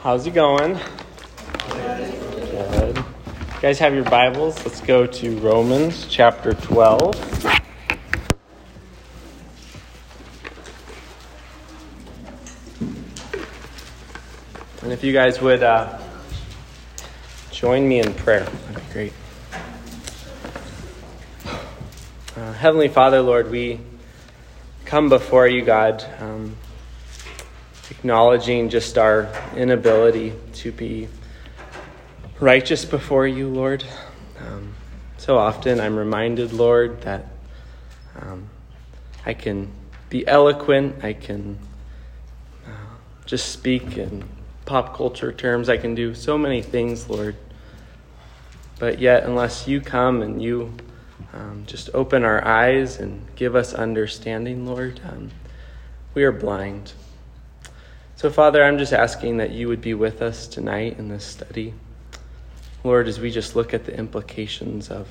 How's it going? Good. You guys have your Bibles? Let's go to Romans chapter 12. And if you guys would uh, join me in prayer, that'd be great. Uh, Heavenly Father, Lord, we come before you, God. Um, acknowledging just our inability to be righteous before you, Lord. Um, so often I'm reminded, Lord, that um, I can be eloquent, I can uh, just speak in pop culture terms, I can do so many things, Lord. But yet, unless you come and you um, just open our eyes and give us understanding, Lord, um, we are blind. So, Father, I'm just asking that you would be with us tonight in this study. Lord, as we just look at the implications of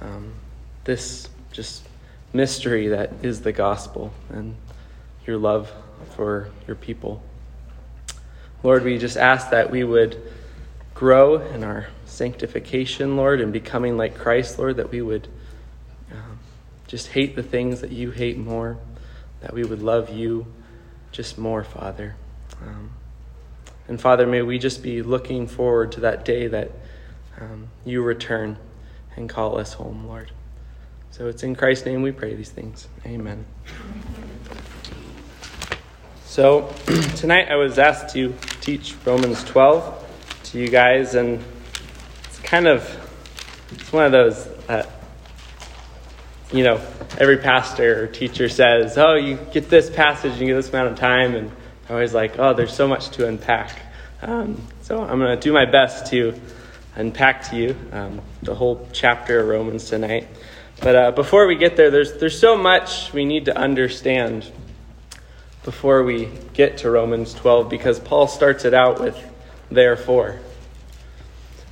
um, this just mystery that is the gospel and your love for your people. Lord, we just ask that we would grow in our sanctification, Lord, and becoming like Christ, Lord, that we would um, just hate the things that you hate more, that we would love you just more, Father. Um, and Father, may we just be looking forward to that day that um, you return and call us home, Lord. So it's in Christ's name we pray these things. Amen. So tonight I was asked to teach Romans 12 to you guys, and it's kind of it's one of those that you know every pastor or teacher says, "Oh, you get this passage, you get this amount of time," and I always like, "Oh, there's so much to unpack." Um, so I'm going to do my best to unpack to you um, the whole chapter of Romans tonight. But uh, before we get there, there's there's so much we need to understand before we get to Romans 12 because Paul starts it out with therefore.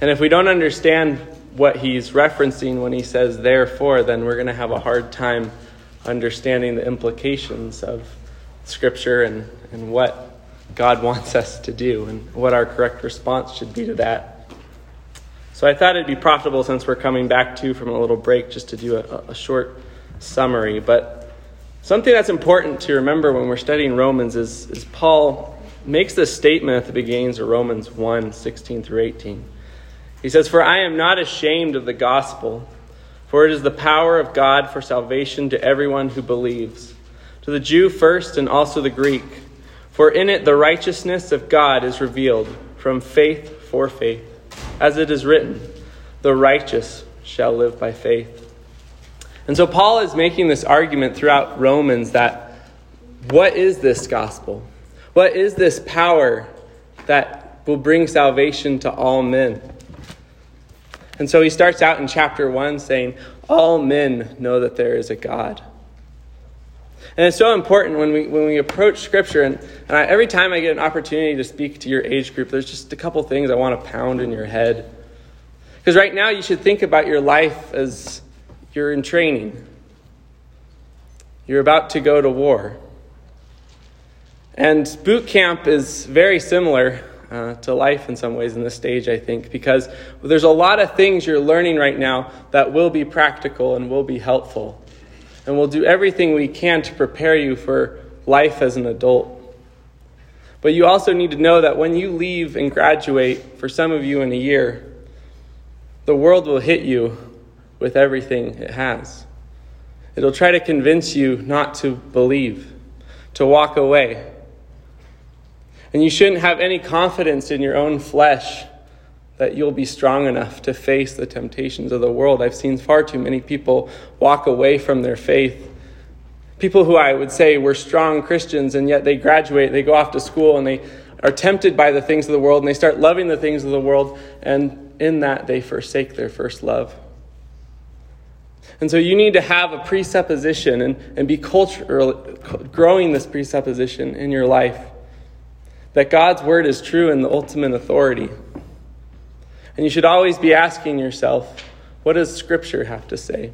And if we don't understand what he's referencing when he says therefore, then we're going to have a hard time understanding the implications of Scripture and, and what God wants us to do and what our correct response should be to that. So I thought it'd be profitable since we're coming back to from a little break just to do a, a short summary. But something that's important to remember when we're studying Romans is, is Paul makes this statement at the beginnings of Romans 1 16 through 18. He says, For I am not ashamed of the gospel, for it is the power of God for salvation to everyone who believes, to the Jew first and also the Greek. For in it the righteousness of God is revealed from faith for faith, as it is written, The righteous shall live by faith. And so Paul is making this argument throughout Romans that what is this gospel? What is this power that will bring salvation to all men? And so he starts out in chapter 1 saying, All men know that there is a God. And it's so important when we, when we approach Scripture, and, and I, every time I get an opportunity to speak to your age group, there's just a couple things I want to pound in your head. Because right now, you should think about your life as you're in training, you're about to go to war. And boot camp is very similar uh, to life in some ways in this stage, I think, because there's a lot of things you're learning right now that will be practical and will be helpful. And we'll do everything we can to prepare you for life as an adult. But you also need to know that when you leave and graduate, for some of you in a year, the world will hit you with everything it has. It'll try to convince you not to believe, to walk away. And you shouldn't have any confidence in your own flesh that you'll be strong enough to face the temptations of the world. I've seen far too many people walk away from their faith. People who I would say were strong Christians, and yet they graduate, they go off to school, and they are tempted by the things of the world, and they start loving the things of the world, and in that they forsake their first love. And so you need to have a presupposition and, and be cultural, growing this presupposition in your life that God's word is true and the ultimate authority. And you should always be asking yourself, what does Scripture have to say?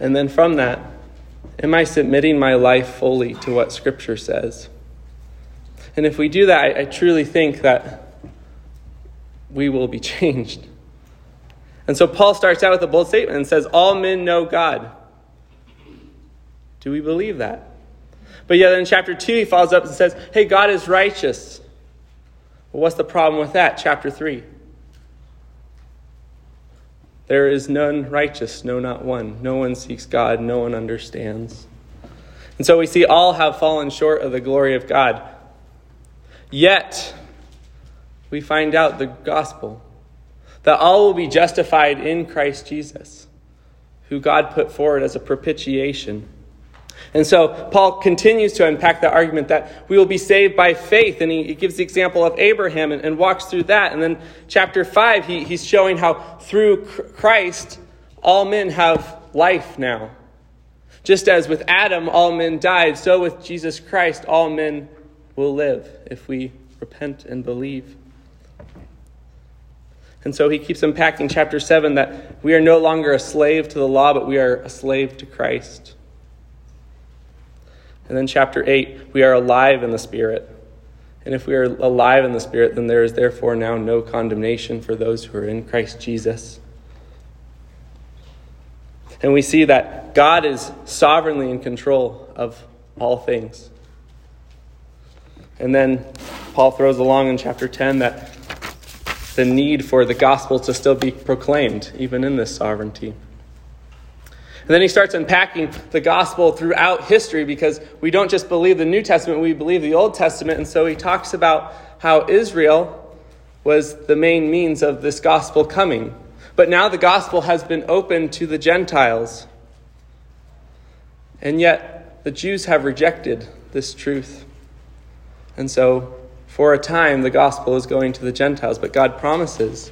And then from that, am I submitting my life fully to what Scripture says? And if we do that, I, I truly think that we will be changed. And so Paul starts out with a bold statement and says, All men know God. Do we believe that? But yet in chapter 2, he follows up and says, Hey, God is righteous. Well, what's the problem with that? Chapter 3. There is none righteous, no, not one. No one seeks God, no one understands. And so we see all have fallen short of the glory of God. Yet, we find out the gospel that all will be justified in Christ Jesus, who God put forward as a propitiation. And so Paul continues to unpack the argument that we will be saved by faith. And he, he gives the example of Abraham and, and, walks through that. And then chapter 5, he, he's showing how through Christ, all men have life now. Just as with Adam, all men died, so with Jesus Christ, all men will live if we repent and believe. And so he keeps unpacking chapter 7 that we are no longer a slave to the law, but we are a slave to Christ. And then chapter 8, we are alive in the Spirit. And if we are alive in the Spirit, then there is therefore now no condemnation for those who are in Christ Jesus. And we see that God is sovereignly in control of all things. And then Paul throws along in chapter 10 that the need for the gospel to still be proclaimed, even in this sovereignty. And then he starts unpacking the gospel throughout history because we don't just believe the New Testament, we believe the Old Testament. And so he talks about how Israel was the main means of this gospel coming. But now the gospel has been opened to the Gentiles. And yet the Jews have rejected this truth. And so for a time, the gospel is going to the Gentiles, but God promises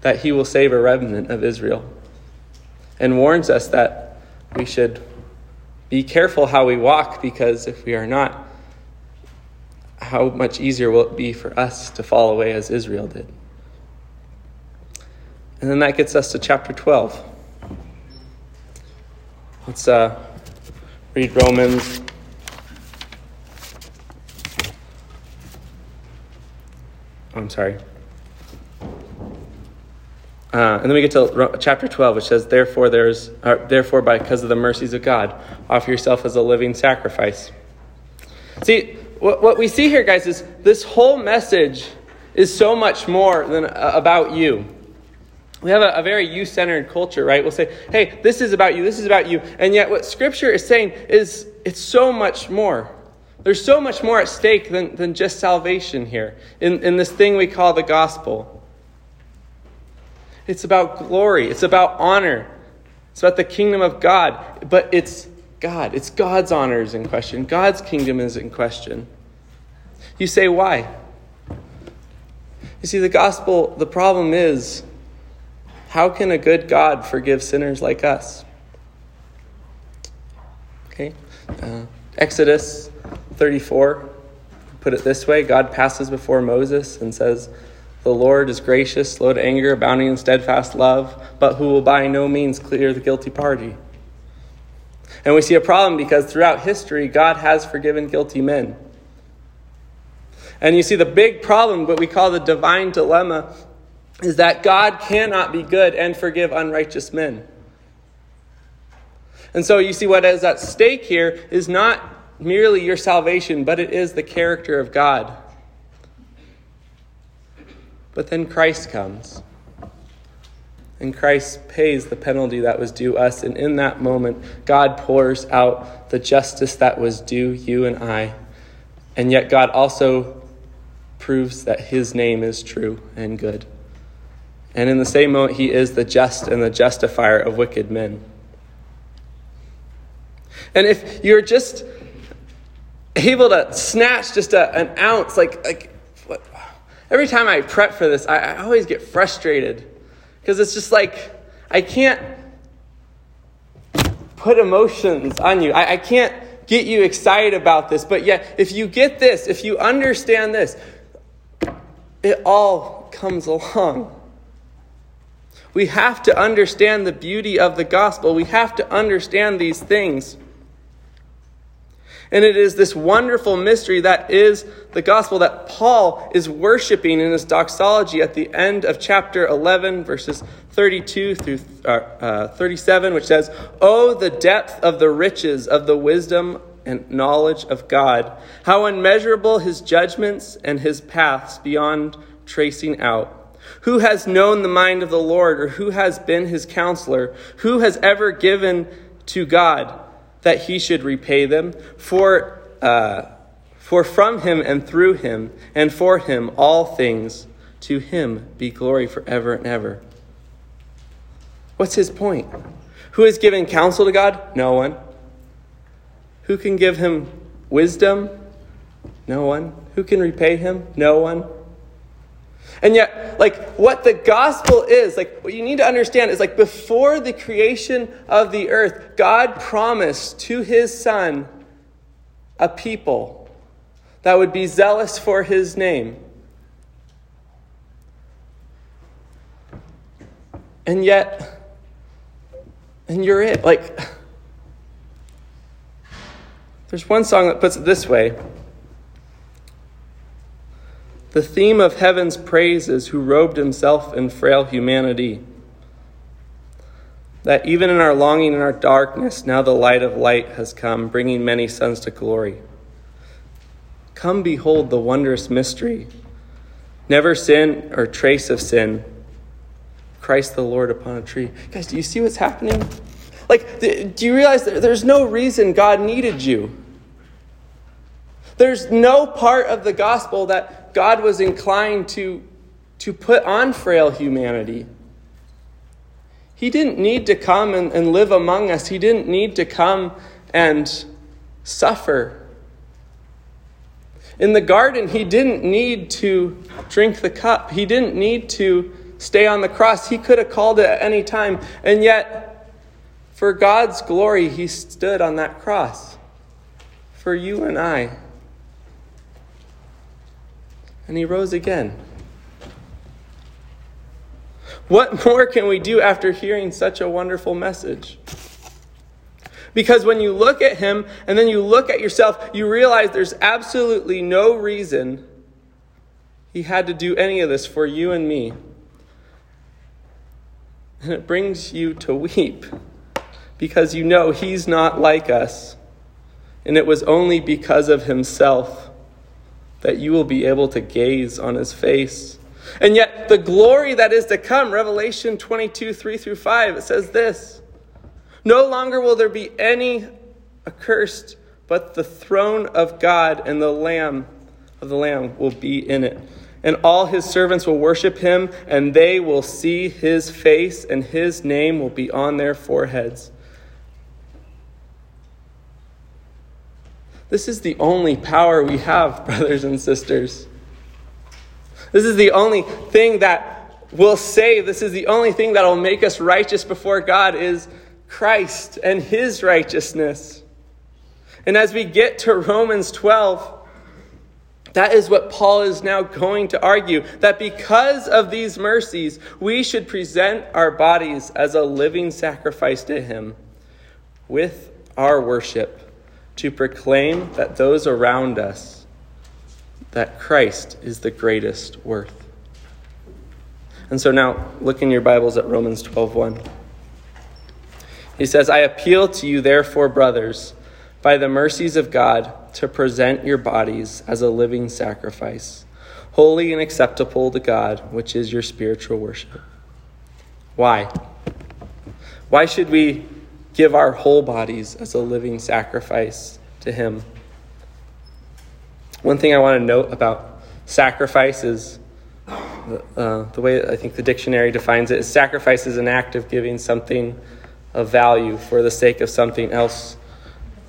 that he will save a remnant of Israel and warns us that we should be careful how we walk because if we are not, how much easier will it be for us to fall away as Israel did? And then that gets us to chapter 12. Let's uh, read Romans I'm sorry. Uh, and then we get to chapter 12, which says, Therefore, there's, uh, therefore, by because of the mercies of God, offer yourself as a living sacrifice. See, what, what we see here, guys, is this whole message is so much more than uh, about you. We have a, a very you centered culture, right? We'll say, hey, this is about you, this is about you. And yet, what Scripture is saying is it's so much more. There's so much more at stake than, than just salvation here in, in this thing we call the gospel. It's about glory, it's about honor, it's about the kingdom of God, but it's God. It's God's honor is in question, God's kingdom is in question. You say, why? You see, the gospel, the problem is how can a good God forgive sinners like us? Okay? Uh, Exodus 34 put it this way God passes before Moses and says, The Lord is gracious, slow to anger, abounding in steadfast love, but who will by no means clear the guilty party. And we see a problem because throughout history, God has forgiven guilty men. And you see, the big problem, what we call the divine dilemma, is that God cannot be good and forgive unrighteous men. And so you see, what is at stake here is not merely your salvation, but it is the character of God. But then Christ comes. And Christ pays the penalty that was due us. And in that moment, God pours out the justice that was due you and I. And yet, God also proves that his name is true and good. And in the same moment, he is the just and the justifier of wicked men. And if you're just able to snatch just a, an ounce. Like, like? Every time I prep for this, I, I always get frustrated because it's just like I can't put emotions on you. I, I can't get you excited about this. But yet, if you get this, if you understand this, it all comes along. We have to understand the beauty of the gospel. We have to understand these things. And it is this wonderful mystery that is the gospel that Paul is worshiping in his doxology at the end of chapter 11, verses 32 through uh, uh, 37, which says, Oh, the depth of the riches of the wisdom and knowledge of God, how unmeasurable his judgments and his paths beyond tracing out. Who has known the mind of the Lord, or who has been his counselor? Who has ever given to God? That he should repay them. For, uh, for from him and through him and for him all things, to him be glory forever and ever. What's his point? Who has given counsel to God? No one. Who can give him wisdom? No one. Who can repay him? No one. And yet, like, what the gospel is, like, what you need to understand is, like, before the creation of the earth, God promised to his son a people that would be zealous for his name. And yet, and you're it. Like, there's one song that puts it this way the theme of heaven's praises, who robed himself in frail humanity. That even in our longing and our darkness, now the light of light has come, bringing many sons to glory. Come behold the wondrous mystery. Never sin or trace of sin. Christ the Lord upon a tree. Guys, do you see what's happening? Like, do you realize that there's no reason God needed you? There's no part of the gospel that God was inclined to, to put on frail humanity. He didn't need to come and, and live among us, He didn't need to come and suffer. In the garden, He didn't need to drink the cup, He didn't need to stay on the cross. He could have called it at any time. And yet, for God's glory, He stood on that cross for you and I and he rose again. What more can we do after hearing such a wonderful message? Because when you look at him and then you look at yourself, you realize there's absolutely no reason he had to do any of this for you and me. And it brings you to weep because you know he's not like us. And it was only because of himself that you will be able to gaze on his face. And yet, the glory that is to come, Revelation 22 3 through 5, it says this No longer will there be any accursed, but the throne of God and the Lamb of the Lamb will be in it. And all his servants will worship him, and they will see his face, and his name will be on their foreheads. This is the only power we have, brothers and sisters. This is the only thing that will save. This is the only thing that will make us righteous before God is Christ and his righteousness. And as we get to Romans 12, that is what Paul is now going to argue that because of these mercies, we should present our bodies as a living sacrifice to him with our worship to proclaim that those around us that Christ is the greatest worth. And so now look in your Bibles at Romans 12:1. He says, "I appeal to you therefore, brothers, by the mercies of God, to present your bodies as a living sacrifice, holy and acceptable to God, which is your spiritual worship." Why? Why should we give our whole bodies as a living sacrifice to Him. One thing I want to note about sacrifice is uh, the way I think the dictionary defines it is sacrifice is an act of giving something of value for the sake of something else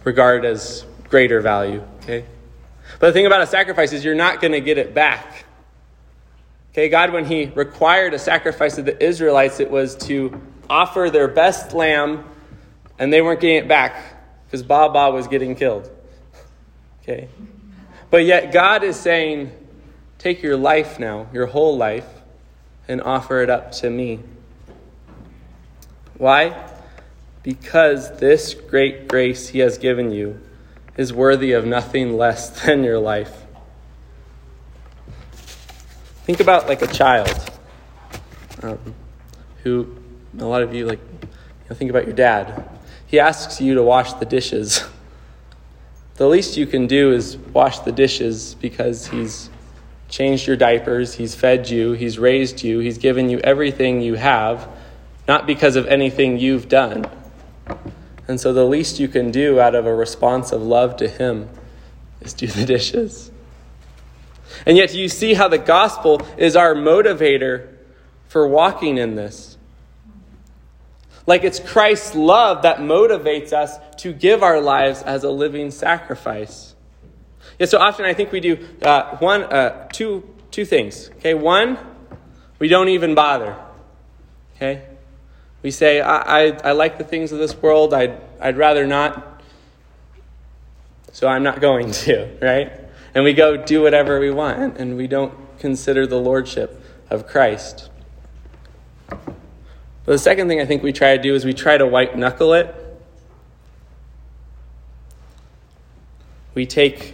regarded as greater value. Okay? But the thing about a sacrifice is you're not going to get it back. Okay, God, when He required a sacrifice of the Israelites, it was to offer their best lamb and they weren't getting it back because Baba was getting killed. Okay? But yet God is saying, take your life now, your whole life, and offer it up to me. Why? Because this great grace He has given you is worthy of nothing less than your life. Think about like a child um, who, a lot of you like, you know, think about your dad. He asks you to wash the dishes. The least you can do is wash the dishes because he's changed your diapers, he's fed you, he's raised you, he's given you everything you have, not because of anything you've done. And so the least you can do out of a response of love to him is do the dishes. And yet, do you see how the gospel is our motivator for walking in this? Like it's Christ's love that motivates us to give our lives as a living sacrifice. Yeah, so often I think we do uh, one, uh, two, two things. Okay, one, we don't even bother. Okay, we say, I, I, I like the things of this world. I'd, I'd rather not, so I'm not going to. Right, and we go do whatever we want, and we don't consider the lordship of Christ. But the second thing I think we try to do is we try to white knuckle it. We take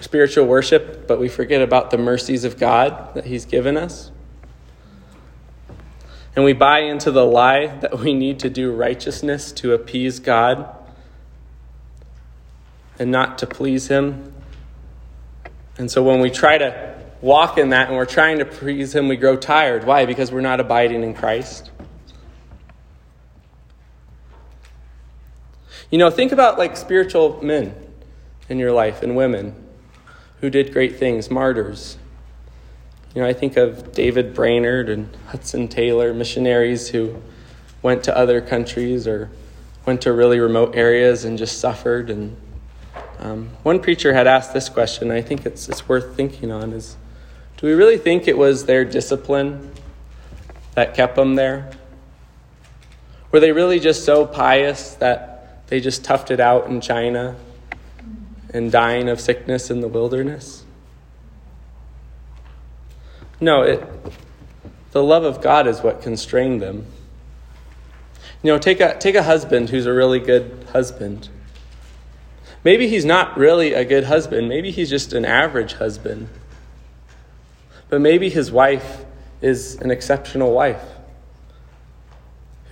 spiritual worship, but we forget about the mercies of God that He's given us. And we buy into the lie that we need to do righteousness to appease God and not to please Him. And so when we try to walk in that and we're trying to please Him, we grow tired. Why? Because we're not abiding in Christ. You know, think about like spiritual men in your life and women who did great things, martyrs. You know, I think of David Brainerd and Hudson Taylor, missionaries who went to other countries or went to really remote areas and just suffered. And um, one preacher had asked this question, I think it's, it's worth thinking on, is do we really think it was their discipline that kept them there? Were they really just so pious that they just toughed it out in China and dying of sickness in the wilderness? No, it, the love of God is what constrained them. You know, take a, take a husband who's a really good husband. Maybe he's not really a good husband. Maybe he's just an average husband. But maybe his wife is an exceptional wife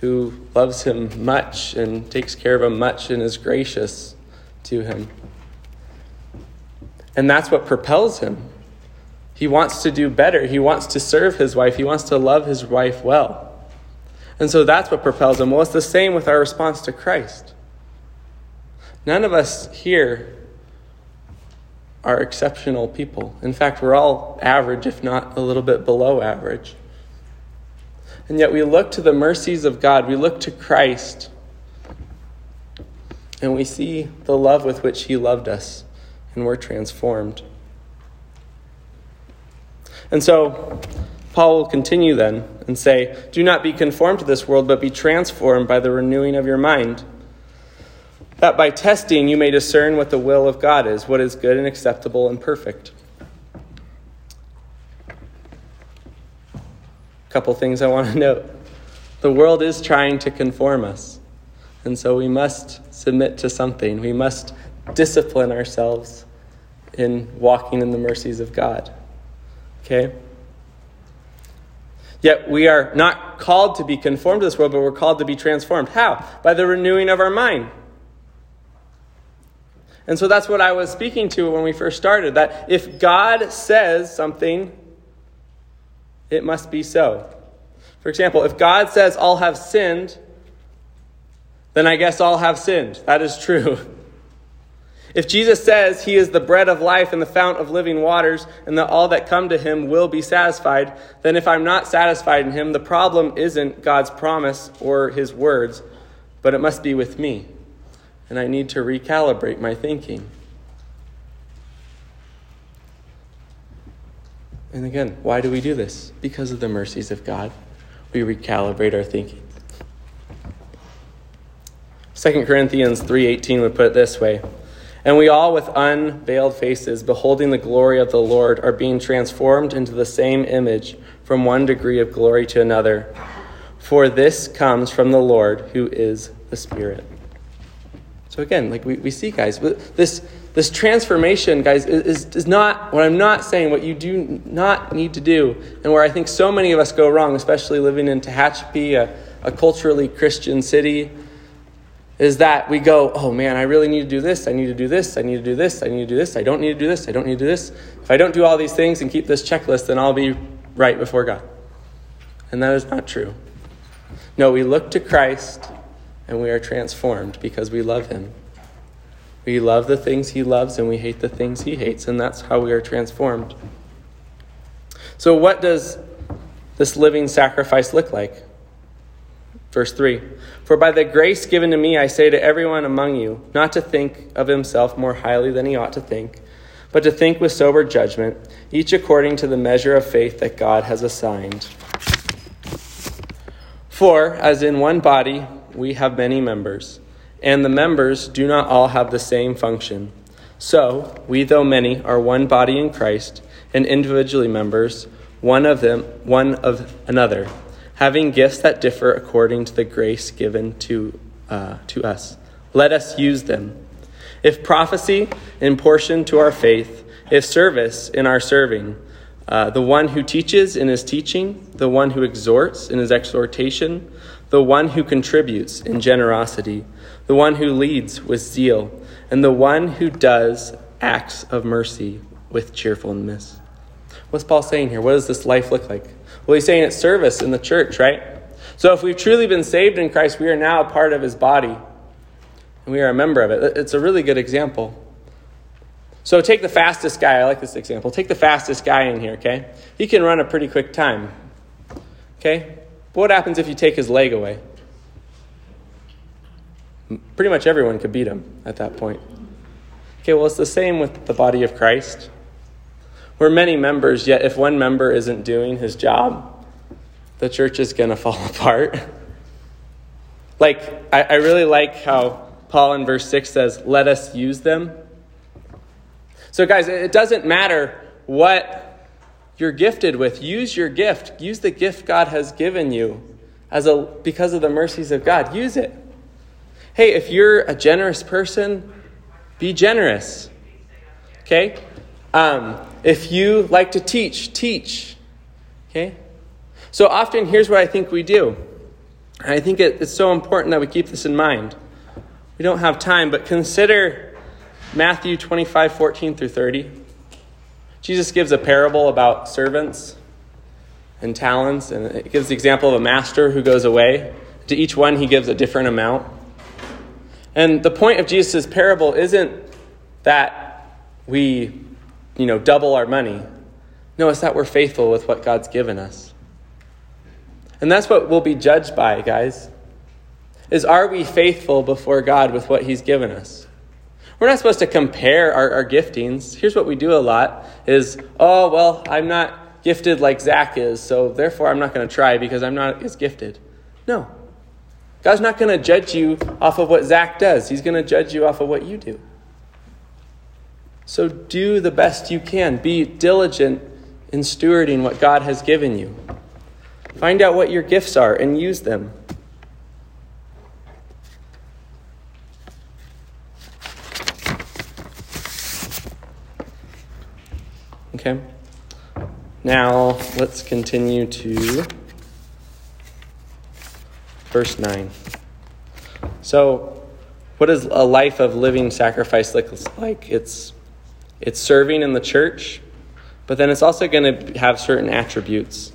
who loves him much and takes care of him much and is gracious to him. And that's what propels him. He wants to do better. He wants to serve his wife. He wants to love his wife well. And so that's what propels him. Well, it's the same with our response to Christ. None of us here are exceptional people. In fact, we're all average, if not a little bit below average. And yet we look to the mercies of God, we look to Christ, and we see the love with which He loved us, and we're transformed. And so, Paul will continue then and say, Do not be conformed to this world, but be transformed by the renewing of your mind, that by testing you may discern what the will of God is, what is good and acceptable and perfect. Couple things I want to note. The world is trying to conform us, and so we must submit to something. We must discipline ourselves in walking in the mercies of God. Okay? Yet we are not called to be conformed to this world, but we're called to be transformed. How? By the renewing of our mind. And so that's what I was speaking to when we first started that if God says something, it must be so. For example, if God says, All have sinned, then I guess all have sinned. That is true. If Jesus says he is the bread of life and the fount of living waters, and that all that come to him will be satisfied, then if I'm not satisfied in him, the problem isn't God's promise or his words, but it must be with me. And I need to recalibrate my thinking. And again, why do we do this? Because of the mercies of God. We recalibrate our thinking. 2 Corinthians 3:18 would put it this way: And we all with unveiled faces beholding the glory of the Lord are being transformed into the same image from one degree of glory to another. For this comes from the Lord who is the Spirit. So again, like we, we see guys, this this transformation, guys, is, is not what I'm not saying, what you do not need to do, and where I think so many of us go wrong, especially living in Tehachapi, a, a culturally Christian city, is that we go, oh man, I really need to do this, I need to do this, I need to do this, I need to do this, I don't need to do this, I don't need to do this. If I don't do all these things and keep this checklist, then I'll be right before God. And that is not true. No, we look to Christ and we are transformed because we love Him. We love the things he loves and we hate the things he hates, and that's how we are transformed. So, what does this living sacrifice look like? Verse 3 For by the grace given to me, I say to everyone among you, not to think of himself more highly than he ought to think, but to think with sober judgment, each according to the measure of faith that God has assigned. For, as in one body, we have many members and the members do not all have the same function. So, we, though many, are one body in Christ, and individually members, one of them, one of another, having gifts that differ according to the grace given to, uh, to us. Let us use them. If prophecy, in portion to our faith, if service, in our serving, uh, the one who teaches in his teaching, the one who exhorts in his exhortation, the one who contributes in generosity the one who leads with zeal, and the one who does acts of mercy with cheerfulness. What's Paul saying here? What does this life look like? Well, he's saying it's service in the church, right? So if we've truly been saved in Christ, we are now a part of his body, and we are a member of it. It's a really good example. So take the fastest guy. I like this example. Take the fastest guy in here, okay? He can run a pretty quick time. Okay? But what happens if you take his leg away? Pretty much everyone could beat him at that point. Okay, well, it's the same with the body of Christ. We're many members, yet if one member isn't doing his job, the church is going to fall apart. like, I, I really like how Paul in verse 6 says, Let us use them. So, guys, it doesn't matter what you're gifted with. Use your gift. Use the gift God has given you as a, because of the mercies of God. Use it. Hey, if you're a generous person, be generous. Okay? Um, if you like to teach, teach. Okay? So often, here's what I think we do. I think it, it's so important that we keep this in mind. We don't have time, but consider Matthew 25, 14 through 30. Jesus gives a parable about servants and talents, and it gives the example of a master who goes away. To each one, he gives a different amount. And the point of Jesus' parable isn't that we, you know, double our money. No, it's that we're faithful with what God's given us. And that's what we'll be judged by, guys. Is are we faithful before God with what He's given us? We're not supposed to compare our, our giftings. Here's what we do a lot is, oh, well, I'm not gifted like Zach is, so therefore I'm not going to try because I'm not as gifted. No. God's not going to judge you off of what Zach does, He's going to judge you off of what you do. So do the best you can. Be diligent in stewarding what God has given you. Find out what your gifts are and use them. Okay. Now, let's continue to verse 9. So, what does a life of living sacrifice look like? It's, it's serving in the church, but then it's also going to have certain attributes,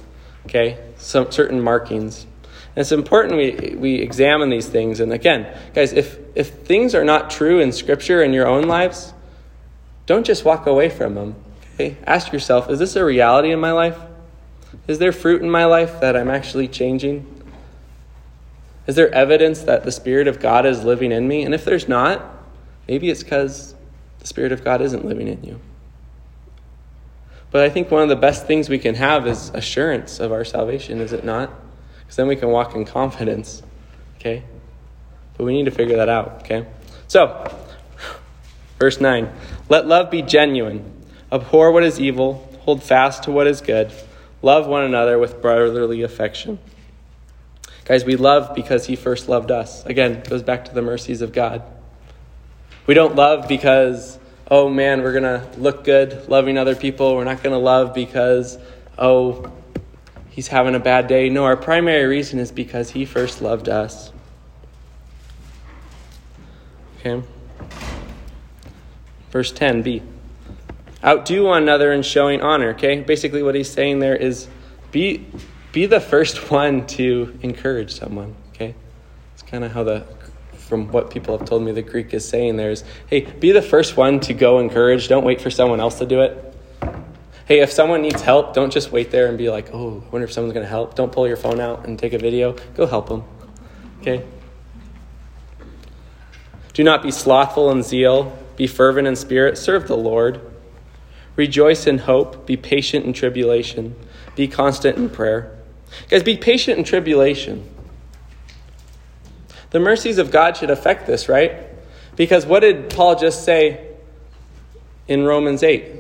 okay? Some certain markings. And it's important we, we examine these things. And again, guys, if, if things are not true in Scripture in your own lives, don't just walk away from them. Okay? Ask yourself, is this a reality in my life? Is there fruit in my life that I'm actually changing? Is there evidence that the Spirit of God is living in me? And if there's not, maybe it's because the Spirit of God isn't living in you. But I think one of the best things we can have is assurance of our salvation, is it not? Because then we can walk in confidence, okay? But we need to figure that out, okay? So, verse 9 Let love be genuine, abhor what is evil, hold fast to what is good, love one another with brotherly affection. Guys, we love because He first loved us. Again, goes back to the mercies of God. We don't love because oh man, we're going to look good loving other people. We're not going to love because, oh, he's having a bad day. No, our primary reason is because he first loved us. Okay? Verse 10b. Outdo one another in showing honor. Okay? Basically, what he's saying there is be, be the first one to encourage someone. Okay? It's kind of how the, from what people have told me, the Greek is saying there is hey, be the first one to go encourage. Don't wait for someone else to do it. Hey, if someone needs help, don't just wait there and be like, oh, I wonder if someone's going to help. Don't pull your phone out and take a video. Go help them. Okay? Do not be slothful in zeal. Be fervent in spirit. Serve the Lord. Rejoice in hope. Be patient in tribulation. Be constant in prayer. Guys, be patient in tribulation. The mercies of God should affect this, right? Because what did Paul just say in Romans 8?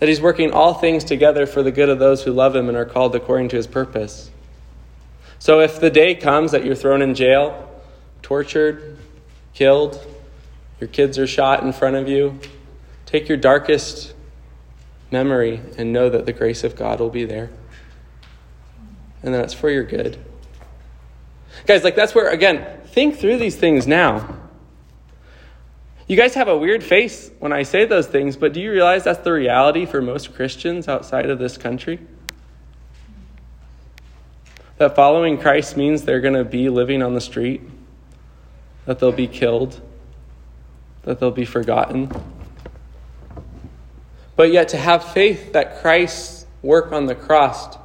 that he's working all things together for the good of those who love him and are called according to his purpose. So if the day comes that you're thrown in jail, tortured, killed, your kids are shot in front of you, take your darkest memory and know that the grace of God will be there. And that it's for your good. Guys, like that's where, again, think through these things now. You guys have a weird face when I say those things, but do you realize that's the reality for most Christians outside of this country? That following Christ means they're going to be living on the street, that they'll be killed, that they'll be forgotten. But yet, to have faith that Christ's work on the cross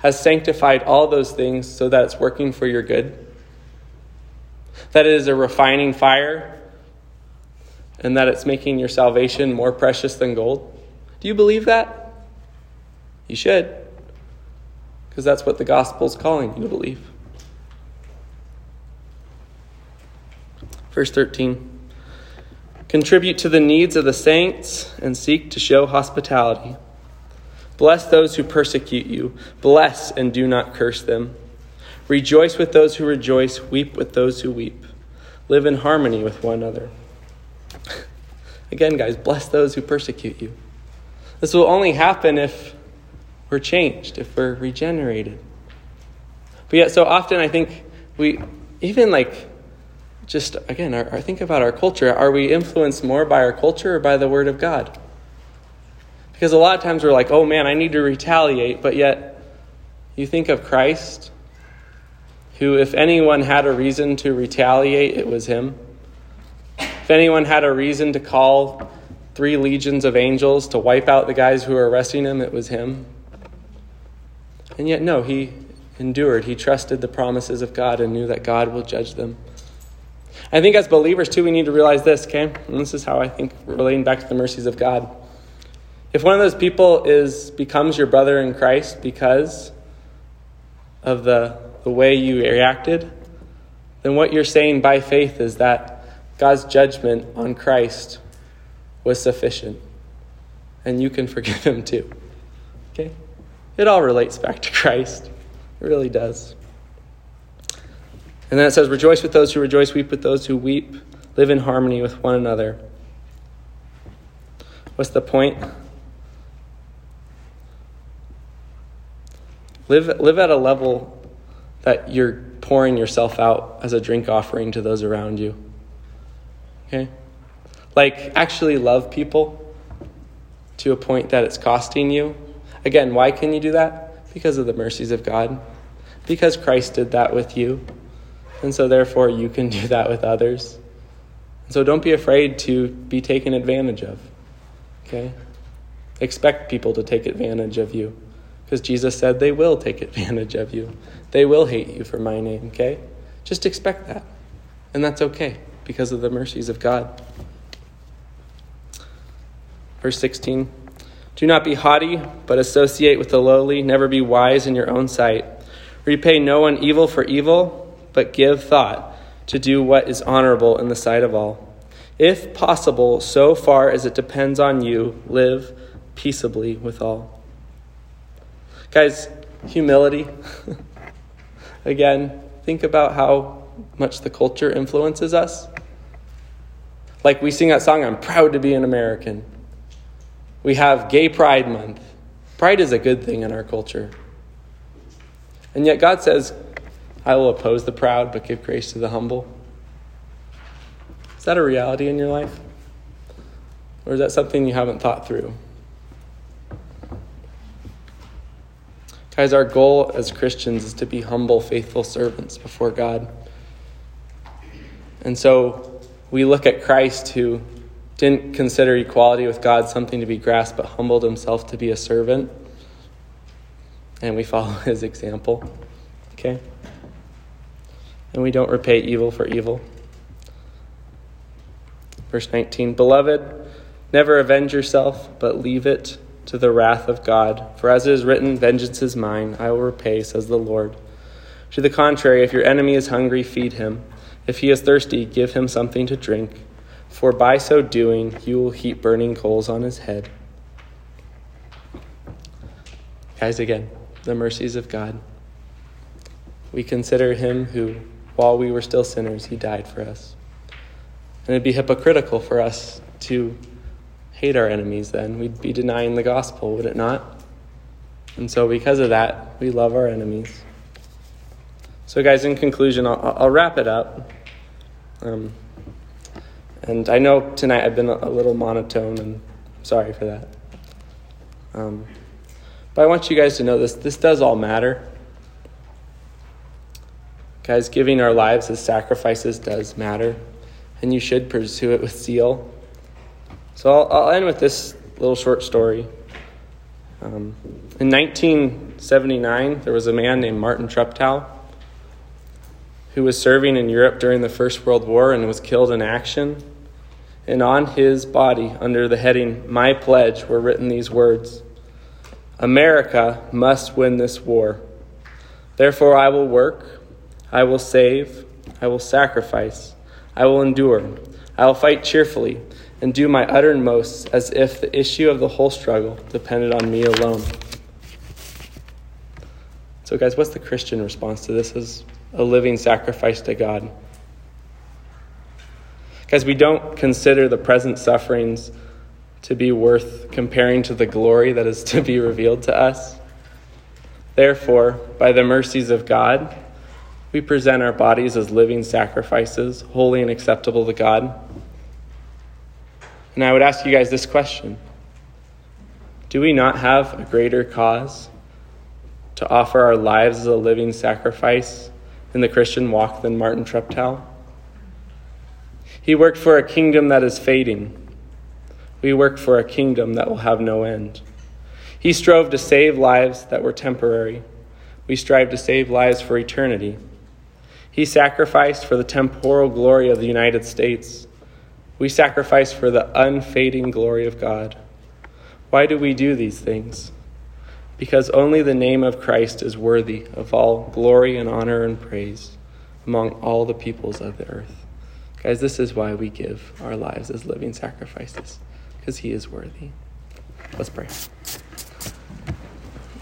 has sanctified all those things so that it's working for your good, that it is a refining fire and that it's making your salvation more precious than gold? Do you believe that? You should, because that's what the gospel is calling you to believe. Verse 13 Contribute to the needs of the saints and seek to show hospitality. Bless those who persecute you, bless and do not curse them. Rejoice with those who rejoice, weep with those who weep. Live in harmony with one another. Again, guys, bless those who persecute you. This will only happen if we're changed, if we're regenerated. But yet, so often I think we, even like, just again, our, our, think about our culture. Are we influenced more by our culture or by the Word of God? Because a lot of times we're like, oh man, I need to retaliate, but yet you think of Christ, who, if anyone had a reason to retaliate, it was him. If anyone had a reason to call three legions of angels to wipe out the guys who were arresting him, it was him. And yet, no, he endured. He trusted the promises of God and knew that God will judge them. I think as believers, too, we need to realize this, okay? And this is how I think, relating back to the mercies of God. If one of those people is becomes your brother in Christ because of the, the way you reacted, then what you're saying by faith is that God's judgment on Christ was sufficient. And you can forgive him too. Okay? It all relates back to Christ. It really does. And then it says, Rejoice with those who rejoice, weep with those who weep, live in harmony with one another. What's the point? Live, live at a level that you're pouring yourself out as a drink offering to those around you. Okay? Like, actually love people to a point that it's costing you. Again, why can you do that? Because of the mercies of God. Because Christ did that with you. And so, therefore, you can do that with others. And so, don't be afraid to be taken advantage of. Okay? Expect people to take advantage of you. Because Jesus said they will take advantage of you. They will hate you for my name, okay? Just expect that. And that's okay because of the mercies of God. Verse 16 Do not be haughty, but associate with the lowly. Never be wise in your own sight. Repay no one evil for evil, but give thought to do what is honorable in the sight of all. If possible, so far as it depends on you, live peaceably with all. Guys, humility. Again, think about how much the culture influences us. Like we sing that song, I'm proud to be an American. We have Gay Pride Month. Pride is a good thing in our culture. And yet God says, I will oppose the proud, but give grace to the humble. Is that a reality in your life? Or is that something you haven't thought through? Guys, our goal as Christians is to be humble, faithful servants before God. And so we look at Christ who didn't consider equality with God something to be grasped, but humbled himself to be a servant. And we follow his example. Okay? And we don't repay evil for evil. Verse 19 Beloved, never avenge yourself, but leave it to the wrath of God. For as it is written, Vengeance is mine, I will repay, says the Lord. To the contrary, if your enemy is hungry, feed him. If he is thirsty, give him something to drink, for by so doing you will heap burning coals on his head. Guys, again, the mercies of God. We consider him who, while we were still sinners, he died for us. And it'd be hypocritical for us to hate our enemies then. We'd be denying the gospel, would it not? And so, because of that, we love our enemies. So, guys, in conclusion, I'll, I'll wrap it up. Um, and I know tonight I've been a little monotone, and I'm sorry for that. Um, but I want you guys to know this this does all matter. Guys, giving our lives as sacrifices does matter, and you should pursue it with zeal. So I'll, I'll end with this little short story. Um, in 1979, there was a man named Martin Treptow who was serving in Europe during the First World War and was killed in action. And on his body, under the heading My Pledge, were written these words America must win this war. Therefore, I will work, I will save, I will sacrifice, I will endure, I will fight cheerfully, and do my uttermost as if the issue of the whole struggle depended on me alone. So, guys, what's the Christian response to this? Is a living sacrifice to God. Because we don't consider the present sufferings to be worth comparing to the glory that is to be revealed to us. Therefore, by the mercies of God, we present our bodies as living sacrifices, holy and acceptable to God. And I would ask you guys this question Do we not have a greater cause to offer our lives as a living sacrifice in the Christian walk than Martin Treptow. He worked for a kingdom that is fading. We work for a kingdom that will have no end. He strove to save lives that were temporary. We strive to save lives for eternity. He sacrificed for the temporal glory of the United States. We sacrifice for the unfading glory of God. Why do we do these things? because only the name of Christ is worthy of all glory and honor and praise among all the peoples of the earth. Guys, this is why we give our lives as living sacrifices, because He is worthy. Let's pray.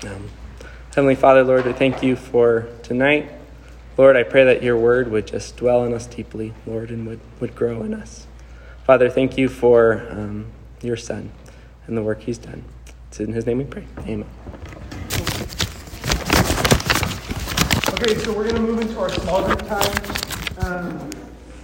Um, Heavenly Father, Lord, I thank you for tonight. Lord, I pray that your word would just dwell in us deeply, Lord, and would, would grow in us. Father, thank you for um, your Son and the work he's done. It's in his name we pray. Amen. Okay, so we're going to move into our small group time. Um,